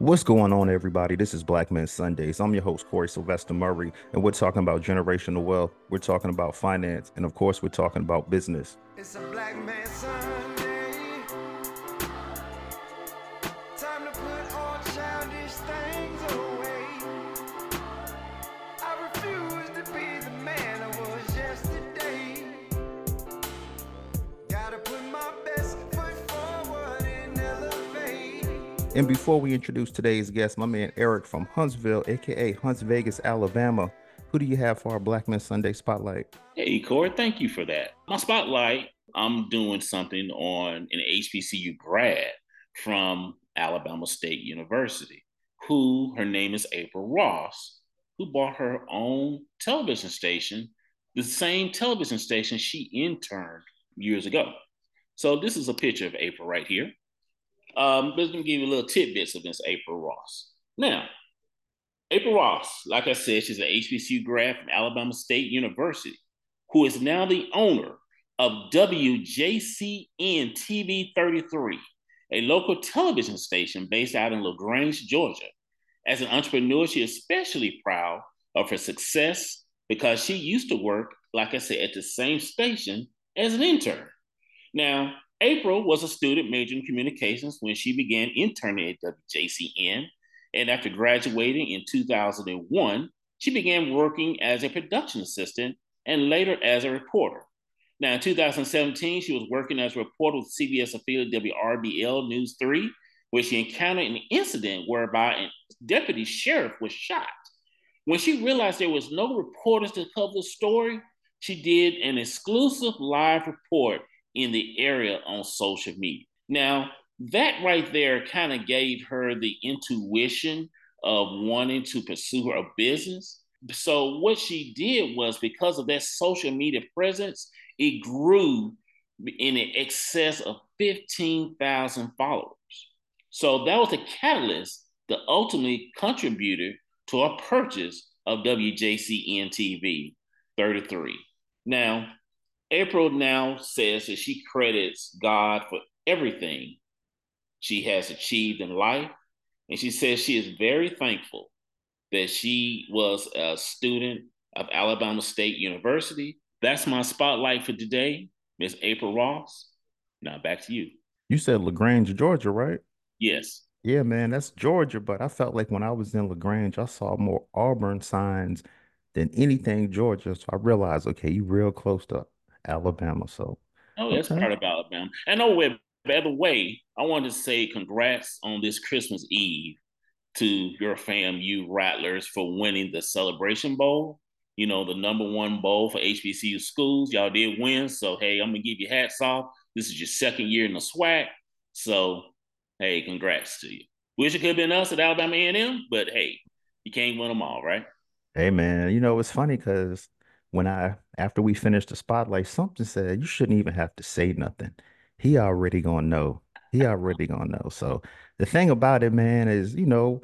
What's going on, everybody? This is Black Men Sundays. I'm your host, Corey Sylvester Murray, and we're talking about generational wealth. We're talking about finance, and of course, we're talking about business. It's a black man Sunday. And before we introduce today's guest, my man Eric from Huntsville, aka Hunts Vegas, Alabama. Who do you have for our Black Men Sunday spotlight? Hey, Corey, thank you for that. My spotlight, I'm doing something on an HBCU grad from Alabama State University, who her name is April Ross, who bought her own television station, the same television station she interned years ago. So this is a picture of April right here. Um, let me give you a little tidbits of this April Ross. Now, April Ross, like I said, she's an HBCU grad from Alabama State University, who is now the owner of WJCN TV 33, a local television station based out in LaGrange, Georgia. As an entrepreneur, she is especially proud of her success because she used to work, like I said, at the same station as an intern. Now, April was a student majoring in communications when she began interning at WJCN. And after graduating in 2001, she began working as a production assistant and later as a reporter. Now, in 2017, she was working as a reporter with CBS affiliate WRBL News 3, where she encountered an incident whereby a deputy sheriff was shot. When she realized there was no reporters to cover the story, she did an exclusive live report in the area on social media. Now, that right there kind of gave her the intuition of wanting to pursue her business. So, what she did was because of that social media presence, it grew in excess of 15,000 followers. So, that was the catalyst that ultimately contributed to a purchase of WJCN TV 33. Now, April now says that she credits God for everything she has achieved in life. And she says she is very thankful that she was a student of Alabama State University. That's my spotlight for today, Miss April Ross. Now back to you. You said LaGrange, Georgia, right? Yes. Yeah, man, that's Georgia, but I felt like when I was in LaGrange, I saw more Auburn signs than anything Georgia. So I realized, okay, you real close to Alabama. So Oh, that's Okay. part of Alabama. And oh, wait, by the way, I wanted to say congrats on this Christmas Eve to your fam, you Rattlers, for winning the Celebration Bowl. You know, the number one bowl for HBCU schools. Y'all did win. So, hey, I'm going to give you hats off. This is your second year in the SWAC. So, hey, congrats to you. Wish it could have been us at Alabama A&M, but hey, you can't win them all, right? Hey man, you know it's funny because when I after we finished the spotlight, something said you shouldn't even have to say nothing. He already gonna know. He already gonna know. So the thing about it, man, is you know,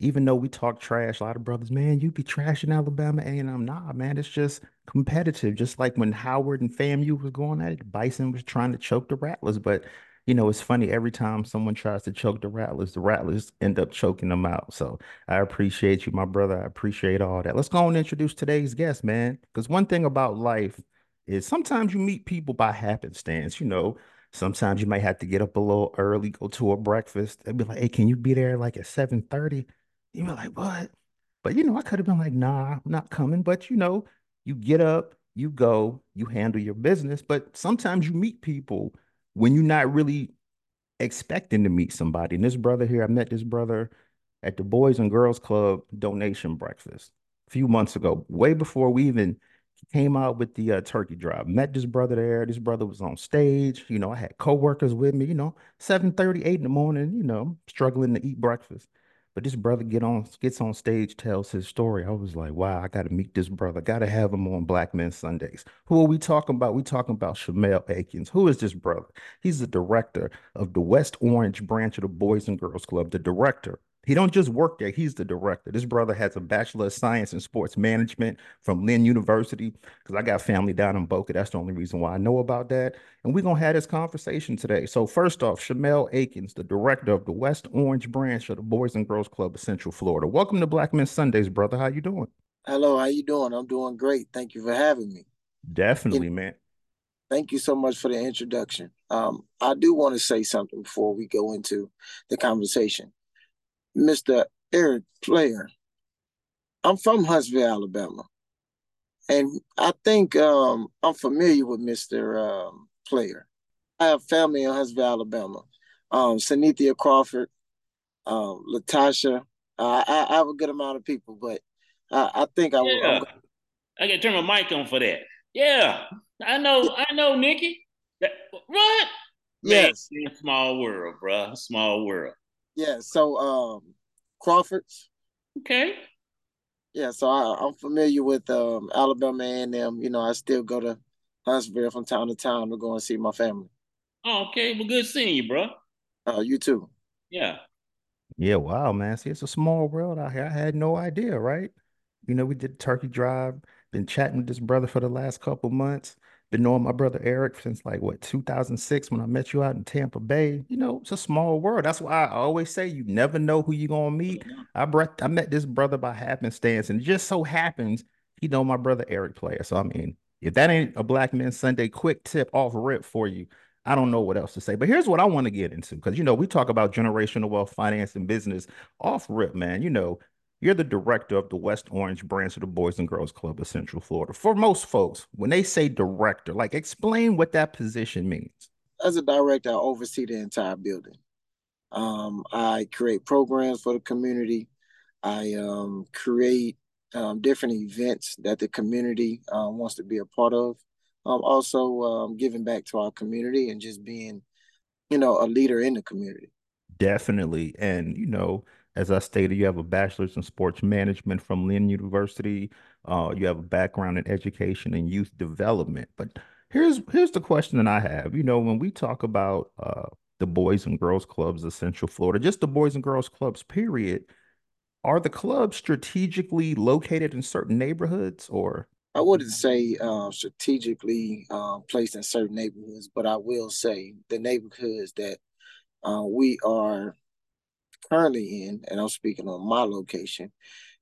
even though we talk trash, a lot of brothers, man, you be trashing Alabama A&M. Nah, man, it's just competitive. Just like when Howard and FAMU was going at it, Bison was trying to choke the Rattlers, but you know, it's funny every time someone tries to choke the Rattlers, the Rattlers end up choking them out. So I appreciate you, my brother. I appreciate all that. Let's go and introduce today's guest, man. Because one thing about life is sometimes you meet people by happenstance. You know, sometimes you might have to get up a little early, go to a breakfast. They'll be like, hey, can you be there like at 7:30? You be like, what? But you know, I could have been like, nah, I'm not coming. But you know, you get up, you go, you handle your business. But sometimes you meet people when you're not really expecting to meet somebody. And this brother here, I met this brother at the Boys and Girls Club donation breakfast a few months ago, way before we even came out with the uh, turkey drive. Met this brother there. This brother was on stage. You know, I had coworkers with me. You know, 7 8 in the morning. You know, struggling to eat breakfast. But this brother get on gets on stage, tells his story. I was like, wow, I got to meet this brother. Got to have him on Black Men Sundays. Who are we talking about? We talking about Shamel Akens. Who is this brother? He's the director of the West Orange branch of the Boys and Girls Club, the director, He don't just work there. He's the director. This brother has a bachelor of science in sports management from Lynn University. Because I got family down in Boca. That's the only reason why I know about that. And we're gonna have this conversation today. So first off, Shamel Akens, the director of the West Orange branch of the Boys and Girls Club of Central Florida. Welcome to Black Men Sundays, brother. How you doing? Hello, how you doing? I'm doing great. Thank you for having me. Definitely, And man. thank you so much for the introduction. Um, I do want to say something before we go into the conversation. Mr. Eric Player, I'm from Huntsville, Alabama, and I think um, I'm familiar with Mr. Um, Player. I have family in Huntsville, Alabama. Um, Sanithia Crawford, um, Latasha. Uh, I, I have a good amount of people, but I, I think I, will- Yeah. I gotta turn my mic on for that. Yeah. I know, I know, Nikki. That, what? Man, yes, small world, bruh. Small world. Yeah. So um, Crawford's. Okay. Yeah, so I, I'm familiar with um, Alabama A&M. You know, I still go to Huntsville from time to time to go and see my family. Oh, okay. Well, good seeing you, bro. Uh, you too. Yeah. Yeah, wow, man. See, it's a small world out here. I had no idea, right? You know, we did Turkey Drive, been chatting with this brother for the last couple months. Been knowing my brother Eric since like what 2006 when I met you out in Tampa Bay. You know, it's a small world. That's why I always say you never know who you're gonna meet. I brought I met this brother by happenstance, and it just so happens he know my brother Eric player. So I mean, if that ain't a Black Men Sunday quick tip off rip for you, I don't know what else to say. But here's what I want to get into because you know we talk about generational wealth, finance, and business off rip, man. You know, you're the director of the West Orange branch of the Boys and Girls Club of Central Florida. For most folks, when they say director, like explain what that position means. As a director, I oversee the entire building. Um, I create programs for the community. I um, create um, different events that the community um, wants to be a part of. Um, also, um, giving back to our community and just being, you know, a leader in the community. Definitely. And, you know, as I stated, you have a bachelor's in sports management from Lynn University. Uh, you have a background in education and youth development. But here's here's the question that I have. You know, when we talk about uh, the Boys and Girls Clubs of Central Florida, just the Boys and Girls Clubs, period, are the clubs strategically located in certain neighborhoods or? I wouldn't say uh, strategically um, placed in certain neighborhoods, but I will say the neighborhoods that uh, we are currently in, and I'm speaking on my location,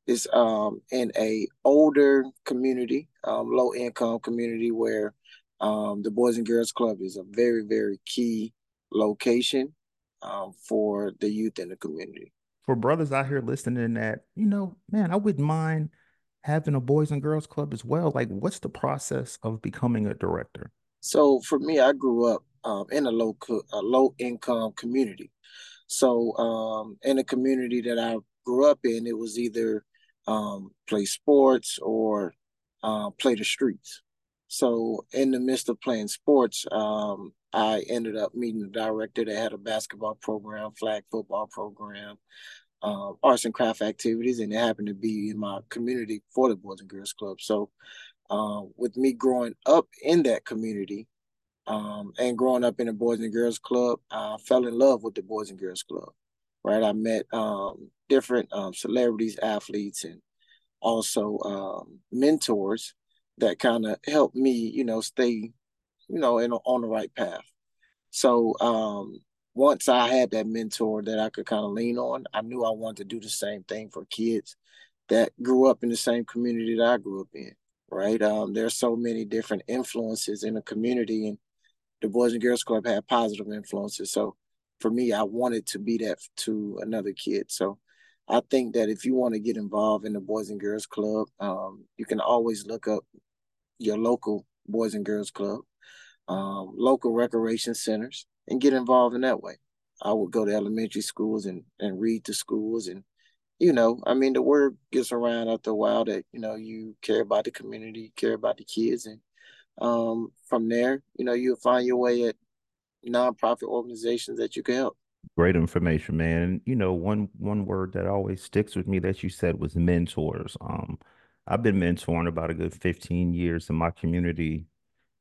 is um, in a older community, um, low income community where um, the Boys and Girls Club is a very, very key location um, for the youth in the community. for brothers out here listening that, you know, man, I wouldn't mind having a boys and girls club as well. Like, what's the process of becoming a director? So for me, I grew up um, in a low co- a low income community. So um, in the community that I grew up in, it was either um, play sports or uh, play the streets. So in the midst of playing sports, um, I ended up meeting the director that had a basketball program, flag football program, um, arts and craft activities, and it happened to be in my community for the Boys and Girls Club. So uh, with me growing up in that community, um, and growing up in the Boys and Girls Club, I fell in love with the Boys and Girls Club. Right, I met um, different um, celebrities, athletes, and also um, mentors that kind of helped me, you know, stay, you know, in on the right path. So um, once I had that mentor that I could kind of lean on, I knew I wanted to do the same thing for kids that grew up in the same community that I grew up in. Right, um, there's so many different influences in the community, and the Boys and Girls Club had positive influences. So for me, I wanted to be that to another kid. So I think that if you want to get involved in the Boys and Girls Club, um, you can always look up your local Boys and Girls Club, um, local recreation centers, and get involved in that way. I would go to elementary schools and, and read to schools and you know, I mean, the word gets around after a while that you know you care about the community, care about the kids, and um, from there, you know, you'll find your way at nonprofit organizations that you can help. Great information, man. And, you know, one one word that always sticks with me that you said was mentors. Um, I've been mentoring about a good 15 years in my community.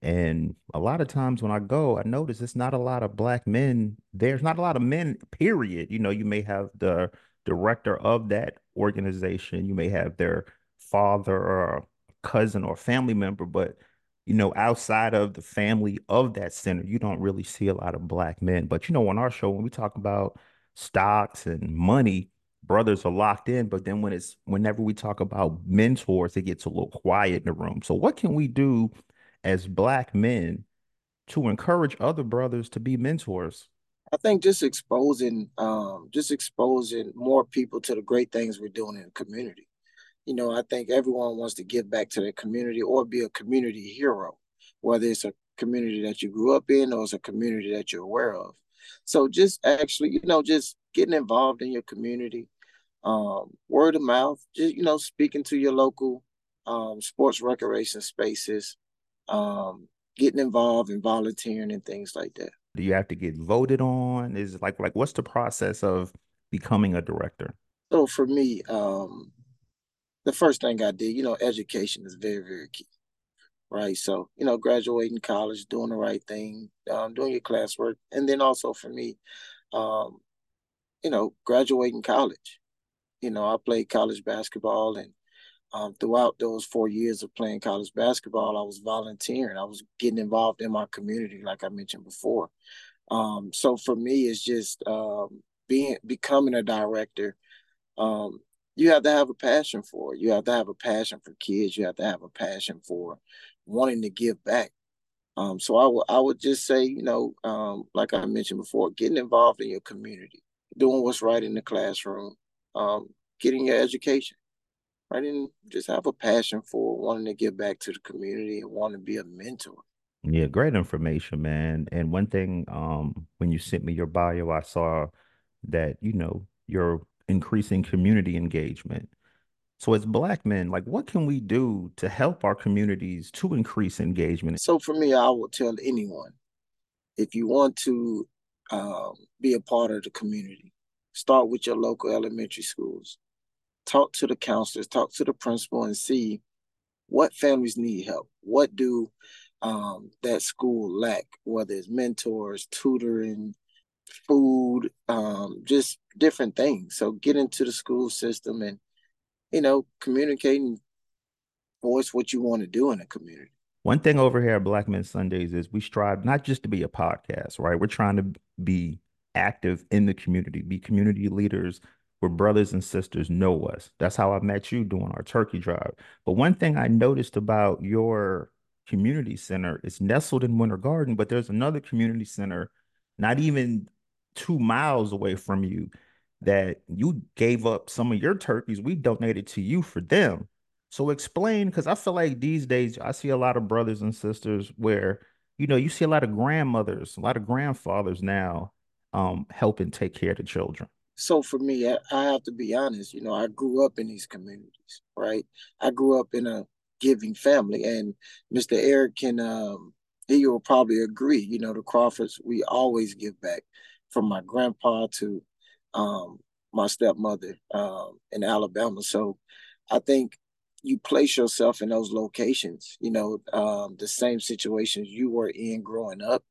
And a lot of times when I go, I notice it's not a lot of black men. There's not a lot of men, period. You know, you may have the director of that organization. You may have their father or cousin or family member, but you know, outside of the family of that center, you don't really see a lot of black men. But you know, on our show, when we talk about stocks and money, brothers are locked in. But then when it's whenever we talk about mentors, it gets a little quiet in the room. So what can we do as black men to encourage other brothers to be mentors? I think just exposing, um, just exposing more people to the great things we're doing in the community. You know, I think everyone wants to give back to their community or be a community hero, whether it's a community that you grew up in or it's a community that you're aware of. So just actually, you know, just getting involved in your community, um, word of mouth, just you know, speaking to your local um, sports recreation spaces, um, getting involved and volunteering and things like that. Do you have to get voted on? Is like like what's the process of becoming a director? So for me, um, the first thing I did, you know, education is very, very key, right? So, you know, graduating college, doing the right thing, um, doing your classwork, and then also for me, um, you know, graduating college. You know, I played college basketball, and um, throughout those four years of playing college basketball, I was volunteering. I was getting involved in my community, like I mentioned before. Um, so for me, it's just um, being becoming a director. You have to have a passion for it. You have to have a passion for kids. You have to have a passion for wanting to give back. Um, so I would I would just say, you know, um, like I mentioned before, getting involved in your community, doing what's right in the classroom, um, getting your education, right, and just have a passion for wanting to give back to the community and wanting to be a mentor. Yeah, great information, man. And one thing, um, when you sent me your bio, I saw that, you know, you're increasing community engagement. So as black men, like what can we do to help our communities to increase engagement? So for me, I would tell anyone if you want to um, be a part of the community, start with your local elementary schools. Talk to the counselors, talk to the principal, and see what families need help. What do um, that school lack, whether it's mentors, tutoring, food, um, just different things. So get into the school system and, you know, communicating, voice what you want to do in a community. One thing over here at Black Men Sundays is we strive not just to be a podcast, right? We're trying to be active in the community, be community leaders where brothers and sisters know us. That's how I met you doing our turkey drive. But one thing I noticed about your community center, it's nestled in Winter Garden, but there's another community center not even two miles away from you that you gave up some of your turkeys. We donated to you for them. So explain, because I feel like these days I see a lot of brothers and sisters where, you know, you see a lot of grandmothers, a lot of grandfathers now um, helping take care of the children. So for me, I, I have to be honest, you know, I grew up in these communities, right? I grew up in a giving family and Mr. Eric can um he will probably agree, you know, the Crawfords, we always give back from my grandpa to um, my stepmother um, in Alabama. So I think you place yourself in those locations, you know, um, the same situations you were in growing up.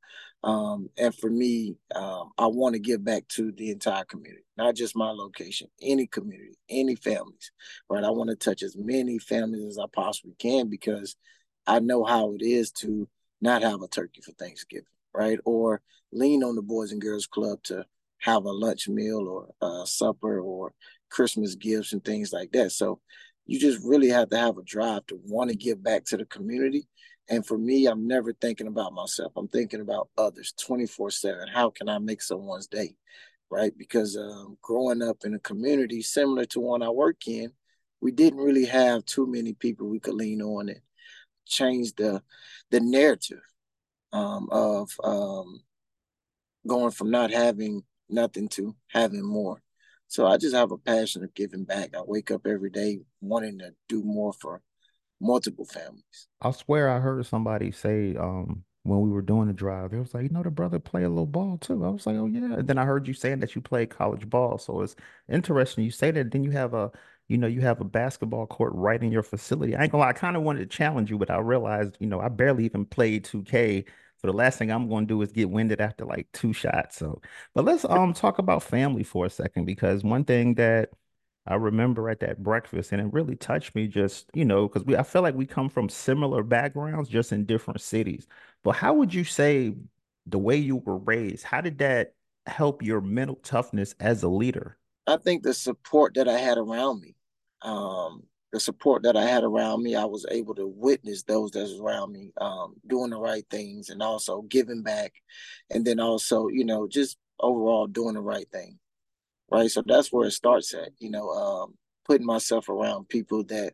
Um, and for me, um, I want to give back to the entire community, not just my location, any community, any families, right? I want to touch as many families as I possibly can because I know how it is to not have a turkey for Thanksgiving, right? Or lean on the Boys and Girls Club to have a lunch meal or a supper or Christmas gifts and things like that. So you just really have to have a drive to want to give back to the community. And for me, I'm never thinking about myself. I'm thinking about others 24 7. How can I make someone's day? Right. Because um, growing up in a community similar to one I work in, we didn't really have too many people we could lean on and change the the narrative um, of um, going from not having nothing to having more. So I just have a passion of giving back. I wake up every day wanting to do more for multiple families. I swear I heard somebody say um when we were doing the drive, they was like, you know, the brother play a little ball too. I was like, oh yeah. And then I heard you saying that you play college ball. So it's interesting you say that. Then you have a, you know, you have a basketball court right in your facility. I ain't gonna lie, I kind of wanted to challenge you, but I realized, you know, I barely even played 2K. So the last thing I'm going to do is get winded after like two shots. So, but let's um talk about family for a second because one thing that I remember at that breakfast and it really touched me just, you know, because we I feel like we come from similar backgrounds just in different cities. But how would you say the way you were raised, how did that help your mental toughness as a leader? I think the support that I had around me, um, the support that I had around me, I was able to witness those that was around me um, doing the right things and also giving back, and then also, you know, just overall doing the right thing, right? So that's where it starts at, you know, um, putting myself around people that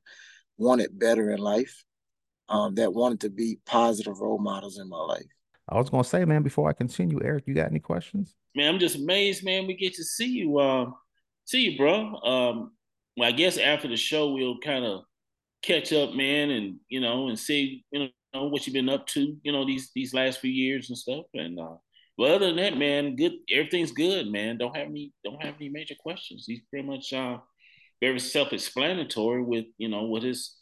wanted better in life, um, that wanted to be positive role models in my life. I was gonna say, man, before I continue, Eric, you got any questions? Man, I'm just amazed, man. We get to see you. Um, see you, bro. Um, well, I guess after the show, we'll kind of catch up, man, and you know, and see, you know, what you've been up to, you know, these these last few years and stuff. And uh, well, other than that, man, good. Everything's good, man. Don't have any don't have any major questions. He's pretty much uh very self-explanatory with you know what his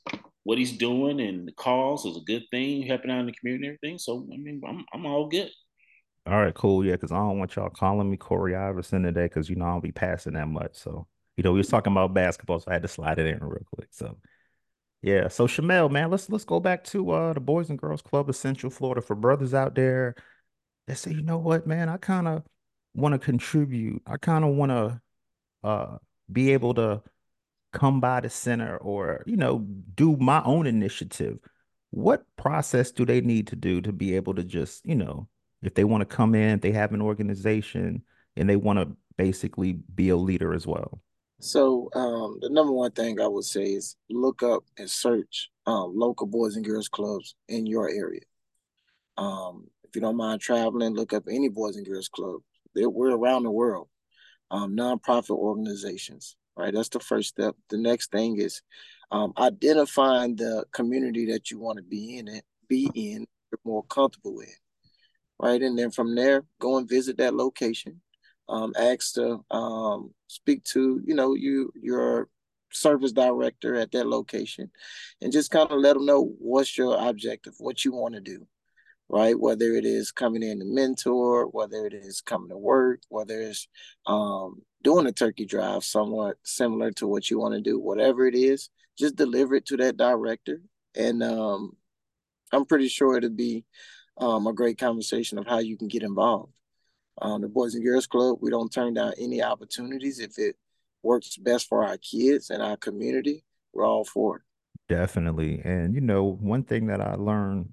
what he's doing and the cause is a good thing, helping out in the community and everything. So I mean, I'm I'm all good. All right, cool. Yeah, because I don't want y'all calling me Corey Iverson today because you know I don't be passing that much. So, you know, we was talking about basketball, so I had to slide it in real quick. So yeah. So Shamel, man, let's let's go back to uh the Boys and Girls Club of Central Florida for brothers out there that say, you know what, man, I kind of want to contribute. I kind of want to uh be able to come by the center or, you know, do my own initiative. What process do they need to do to be able to just, you know, if they want to come in, they have an organization and they want to basically be a leader as well? So um, the number one thing I would say is look up and search um, local boys and girls clubs in your area. Um, if you don't mind traveling, look up any boys and girls club. They're, we're around the world, um, nonprofit organizations. Right, that's the first step. The next thing is um, identifying the community that you want to be in it, be in, you're more comfortable in. Right, and then from there, go and visit that location um, ask to um, speak to you know you your service director at that location and just kind of let them know what's your objective what you want to do right? Whether it is coming in to mentor whether it is coming to work whether it's um, doing a turkey drive somewhat similar to what you want to do whatever it is just deliver it to that director. And um, i'm pretty sure it'll be um, a great conversation of how you can get involved um, the Boys and Girls Club, we don't turn down any opportunities if it works best for our kids and our community. We're all for it. Definitely. And you know, one thing that I learned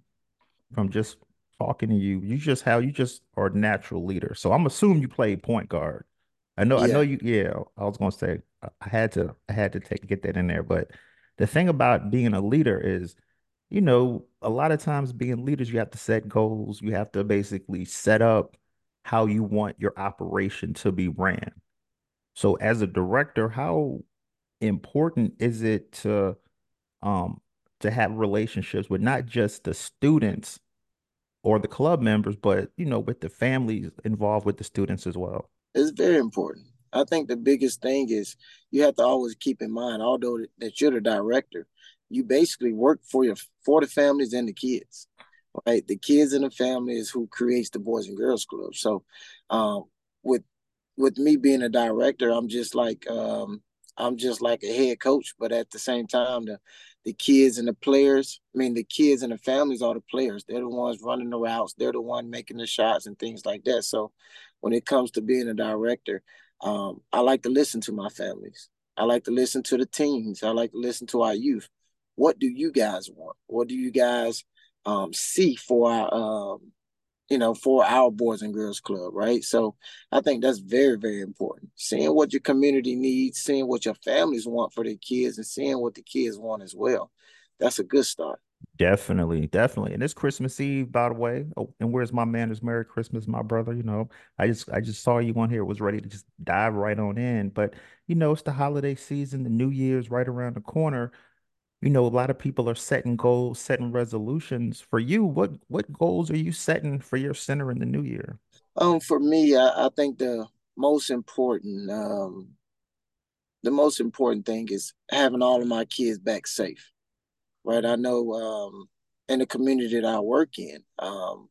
from just talking to you, you just how you just are a natural leader. So I'm assuming you play point guard. I know, I know you, yeah, I was gonna say I I had to I had to take get that in there. But the thing about being a leader is, you know, a lot of times being leaders, you have to set goals, you have to basically set up how you want your operation to be ran. So as a director, how important is it to um to have relationships with not just the students or the club members, but you know, with the families involved with the students as well? It's very important. I think the biggest thing is you have to always keep in mind, although that you're the director, you basically work for your for the families and the kids, right? The kids and the families who creates the Boys and Girls Club. So, um, with with me being a director, I'm just like um, I'm just like a head coach, but at the same time, the the kids and the players, I mean, the kids and the families are the players. They're the ones running the routes. They're the one making the shots and things like that. So, when it comes to being a director, um, I like to listen to my families. I like to listen to the teams. I like to listen to our youth. What do you guys want? What do you guys um, see for our um, you know, for our Boys and Girls Club, right? So I think that's very, very important. Seeing what your community needs, seeing what your families want for their kids, and seeing what the kids want as well. That's a good start. Definitely, definitely. And it's Christmas Eve, by the way. Oh, and where's my manners? Merry Christmas, my brother. You know, I just I just saw you on here, was ready to just dive right on in. But you know, it's the holiday season, the New Year's right around the corner. You know, a lot of people are setting goals, setting resolutions. For you, what what goals are you setting for your center in the new year? Um, for me, I, I think the most important, um, the most important thing is having all of my kids back safe, right? I know, um, in the community that I work in, um,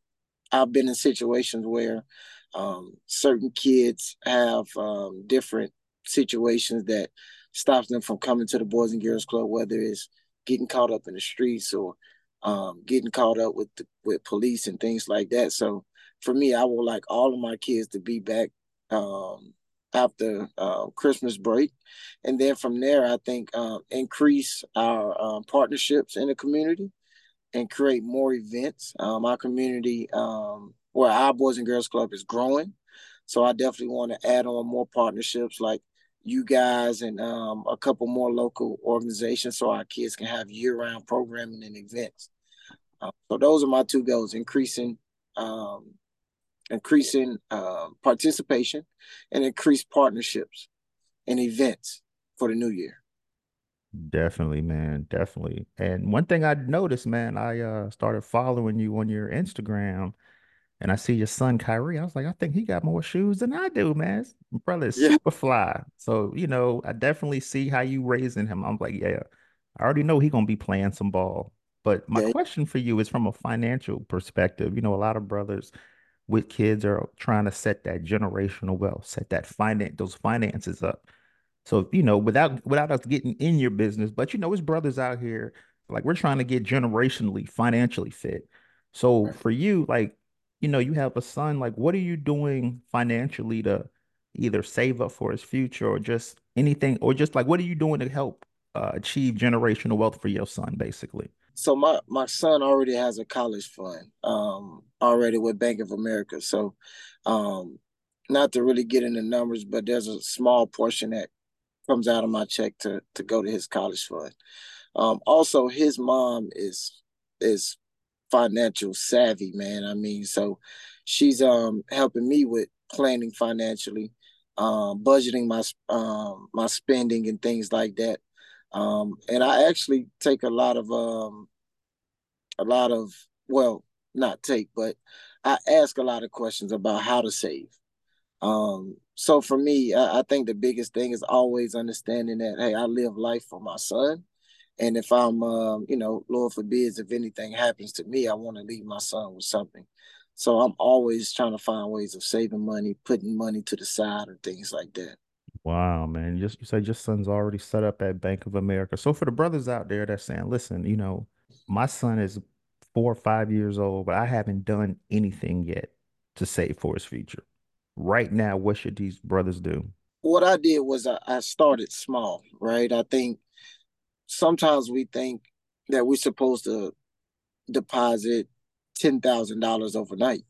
I've been in situations where um, certain kids have um, different situations that stops them from coming to the Boys and Girls Club, whether it's getting caught up in the streets or um, getting caught up with the, with police and things like that. So for me, I would like all of my kids to be back um, after uh, Christmas break, and then from there, I think uh, increase our um, partnerships in the community and create more events. Um, our community, um, where our Boys and Girls Club is growing, so I definitely want to add on more partnerships like you guys and um, a couple more local organizations so our kids can have year-round programming and events. Uh, so those are my two goals: increasing um, increasing uh, participation and increase partnerships and events for the new year. Definitely, man. Definitely. And one thing I noticed, man, I uh started following you on your Instagram and I see your son Kyrie. I was like, I think he got more shoes than I do, man. My brother is Yeah, super fly. So, you know, I definitely see how you raising him. I'm like, yeah, I already know he gonna be playing some ball. But my yeah, question for you is from a financial perspective. You know, a lot of brothers with kids are trying to set that generational wealth, set that finance, those finances up. So, you know, without without us getting in your business, but you know, his brothers out here, like we're trying to get generationally financially fit. So for you, like, you know, you have a son, like what are you doing financially to either save up for his future or just anything, or just like what are you doing to help uh, achieve generational wealth for your son, basically? So my my son already has a college fund um, already with Bank of America. So um, not to really get into numbers, but there's a small portion that comes out of my check to to go to his college fund. Um, also, his mom is is financial savvy, man. I mean, so she's um helping me with planning financially, um, budgeting my um my spending and things like that. Um, and I actually take a lot of um a lot of well, not take, but I ask a lot of questions about how to save. Um, so for me, I, I think the biggest thing is always understanding that hey, I live life for my son and if I'm, um, you know, Lord forbids, if anything happens to me, I want to leave my son with something. So I'm always trying to find ways of saving money, putting money to the side, or things like that. Wow, man. Just you said your son's already set up at Bank of America. So for the brothers out there that's saying, listen, you know, my son is four or five years old, but I haven't done anything yet to save for his future. Right now, what should these brothers do? What I did was I, I started small, right? I think sometimes we think that we're supposed to deposit ten thousand dollars overnight,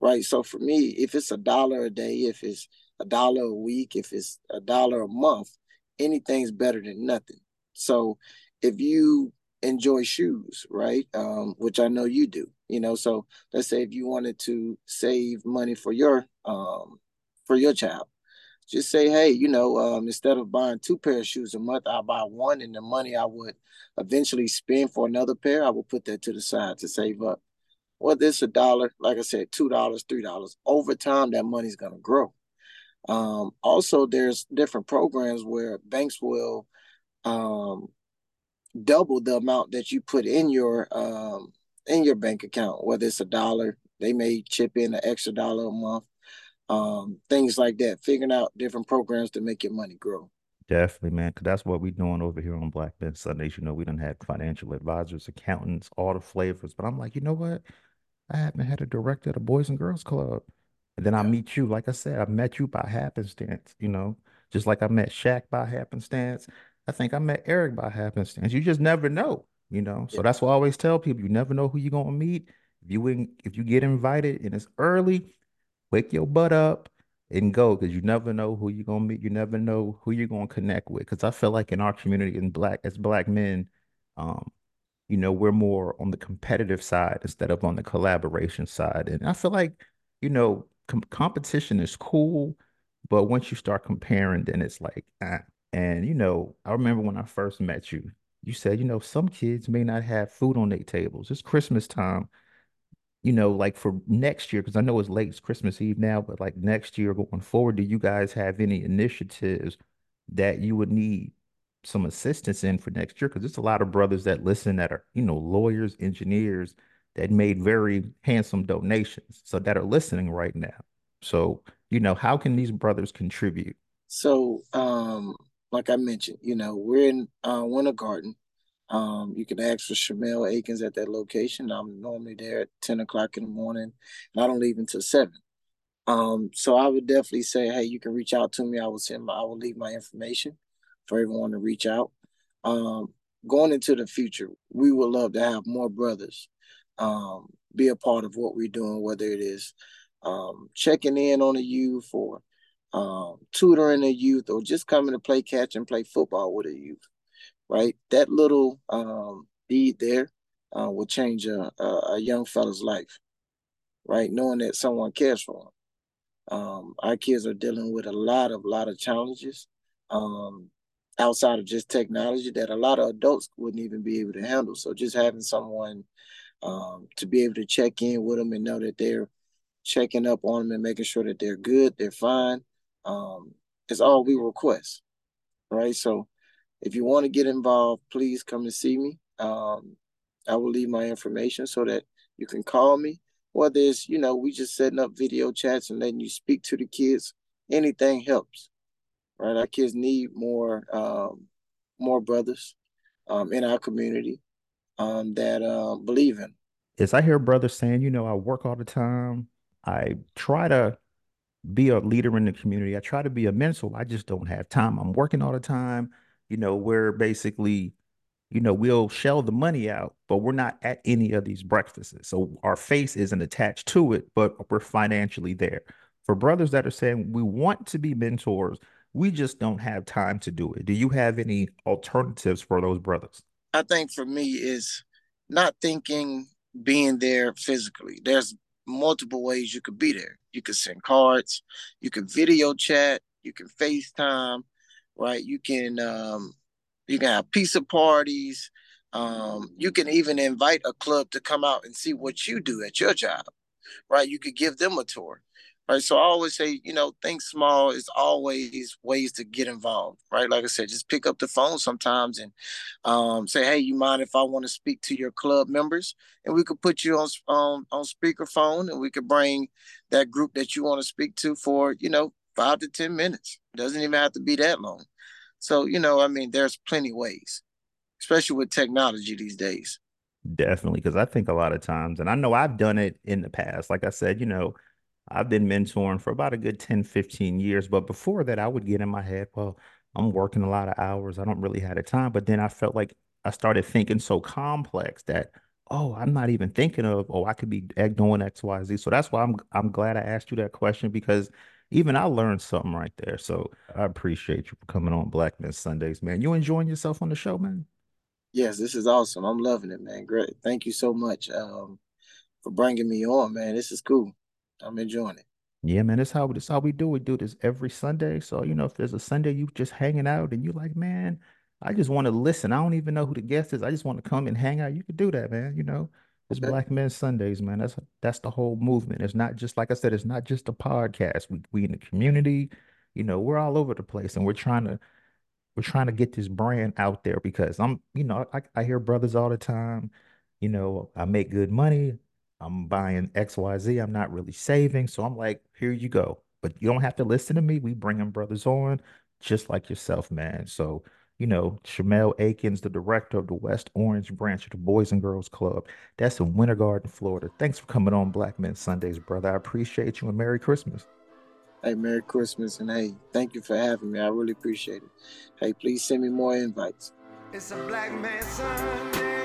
right? So for me, if it's a dollar a day, if it's a dollar a week, if it's a dollar a month, anything's better than nothing. So if you enjoy shoes, right? Um, which I know you do, you know, so let's say if you wanted to save money for your um for your child, just say, hey, you know, um, instead of buying two pair of shoes a month, I'll buy one and the money I would eventually spend for another pair, I will put that to the side to save up whether it's a dollar, like I said, two dollars, three dollars, over time that money's gonna grow. Um, also, there's different programs where banks will um, double the amount that you put in your um, in your bank account. Whether it's a dollar, they may chip in an extra dollar a month. Um, things like that. Figuring out different programs to make your money grow. Definitely, man, because that's what we're doing over here on Black Men Sundays. You know, we don't have financial advisors, accountants, all the flavors. But I'm like, you know what? I haven't had a director at a Boys and Girls Club. And then I meet you. Like I said, I met you by happenstance, you know, just like I met Shaq by happenstance. I think I met Eric by happenstance. You just never know, you know. yeah, So that's why I always tell people you never know who you're gonna meet. If you in, if you get invited and it's early, wake your butt up and go because you never know who you're gonna meet. You never know who you're gonna connect with. Because I feel like in our community, in black as black men, um, you know, we're more on the competitive side instead of on the collaboration side. And I feel like, you know, com competition is cool, but once you start comparing, then it's like, ah. And, you know, I remember when I first met you, you said, you know, some kids may not have food on their tables. It's Christmas time, you know, like for next year, because I know it's late, it's Christmas Eve now, but like next year going forward, do you guys have any initiatives that you would need some assistance in for next year? Because there's a lot of brothers that listen that are, you know, lawyers, engineers, that made very handsome donations, so that are listening right now. So, you know, how can these brothers contribute? So, um, like I mentioned, you know, we're in uh, Winter Garden. Um, you can ask for Shamel Akens at that location. I'm normally there at 10 o'clock in the morning, and I don't leave until 7. Um, so I would definitely say, hey, you can reach out to me. I will send my, I will leave my information for everyone to reach out. Um, going into the future, we would love to have more brothers um, be a part of what we're doing, whether it is um, checking in on the youth or um, tutoring the youth or just coming to play catch and play football with a youth, right? That little um, deed there uh, will change a, a, young fella's life, right? Knowing that someone cares for him. Um, our kids are dealing with a lot of lot of challenges um, outside of just technology that a lot of adults wouldn't even be able to handle. So just having someone um, to be able to check in with them and know that they're checking up on them and making sure that they're good, they're fine, um, is all we request, right? So if you want to get involved, please come and see me. Um, I will leave my information so that you can call me whether it's you know we just setting up video chats and letting you speak to the kids anything helps right our kids need more um, more brothers um, in our community um, that uh, believe in As I hear brothers saying, you know, I work all the time. I try to be a leader in the community. I try to be a mentor. I just don't have time. I'm working all the time. You know, we're basically you know, we'll shell the money out, but we're not at any of these breakfasts. So our face isn't attached to it, but we're financially there. For brothers that are saying we want to be mentors, we just don't have time to do it. Do you have any alternatives for those brothers? i think for me is not thinking being there physically there's multiple ways you could be there you could send cards you can video chat you can facetime right you can um, you can have pizza parties. Um, you can even invite a club to come out and see what you do at your job, right? You could give them a tour, right? So I always say, you know, think small is always ways to get involved, right? Like I said, just pick up the phone sometimes and um, say, hey, you mind if I want to speak to your club members? And we could put you on on on speakerphone, and we could bring that group that you want to speak to for, you know, five to ten minutes. Doesn't even have to be that long. So, you know, I mean, there's plenty ways, especially with technology these days. Definitely, because I think a lot of times, and I know I've done it in the past. Like I said, you know, I've been mentoring for about a good 10, 15 years. But before that, I would get in my head, well, I'm working a lot of hours. I don't really have the time. But then I felt like I started thinking so complex that, oh, I'm not even thinking of, oh, I could be doing X, Y, Z. So that's why I'm I'm glad I asked you that question because even I learned something right there. So I appreciate you for coming on Black Men Sundays, man. You enjoying yourself on the show, man? Yes, this is awesome. I'm loving it, man. Great. Thank you so much um, for bringing me on, man. This is cool. I'm enjoying it. Yeah, man, that's how that's how we do. We do this every Sunday. So, you know, if there's a Sunday you just hanging out and you like, man, I just want to listen. I don't even know who the guest is. I just want to come and hang out. You could do that, man. You know, it's Okay. Black Men Sundays, man. That's that's the whole movement. It's not just like I said, it's not just a podcast. We we in the community, you know, we're all over the place and we're trying to we're trying to get this brand out there because I'm, you know, I, I hear brothers all the time, you know, I make good money. I'm buying XYZ. I'm not really saving. So I'm like, here you go. But you don't have to listen to me. We bringing brothers on just like yourself, man. So, you know, Shamel Akens, the director of the West Orange branch of the Boys and Girls Club. That's in Winter Garden, Florida. Thanks for coming on Black Men Sundays, brother. I appreciate you and Merry Christmas. Hey, Merry Christmas and hey, thank you for having me. I really appreciate it. Hey, please send me more invites. It's a black man Sunday.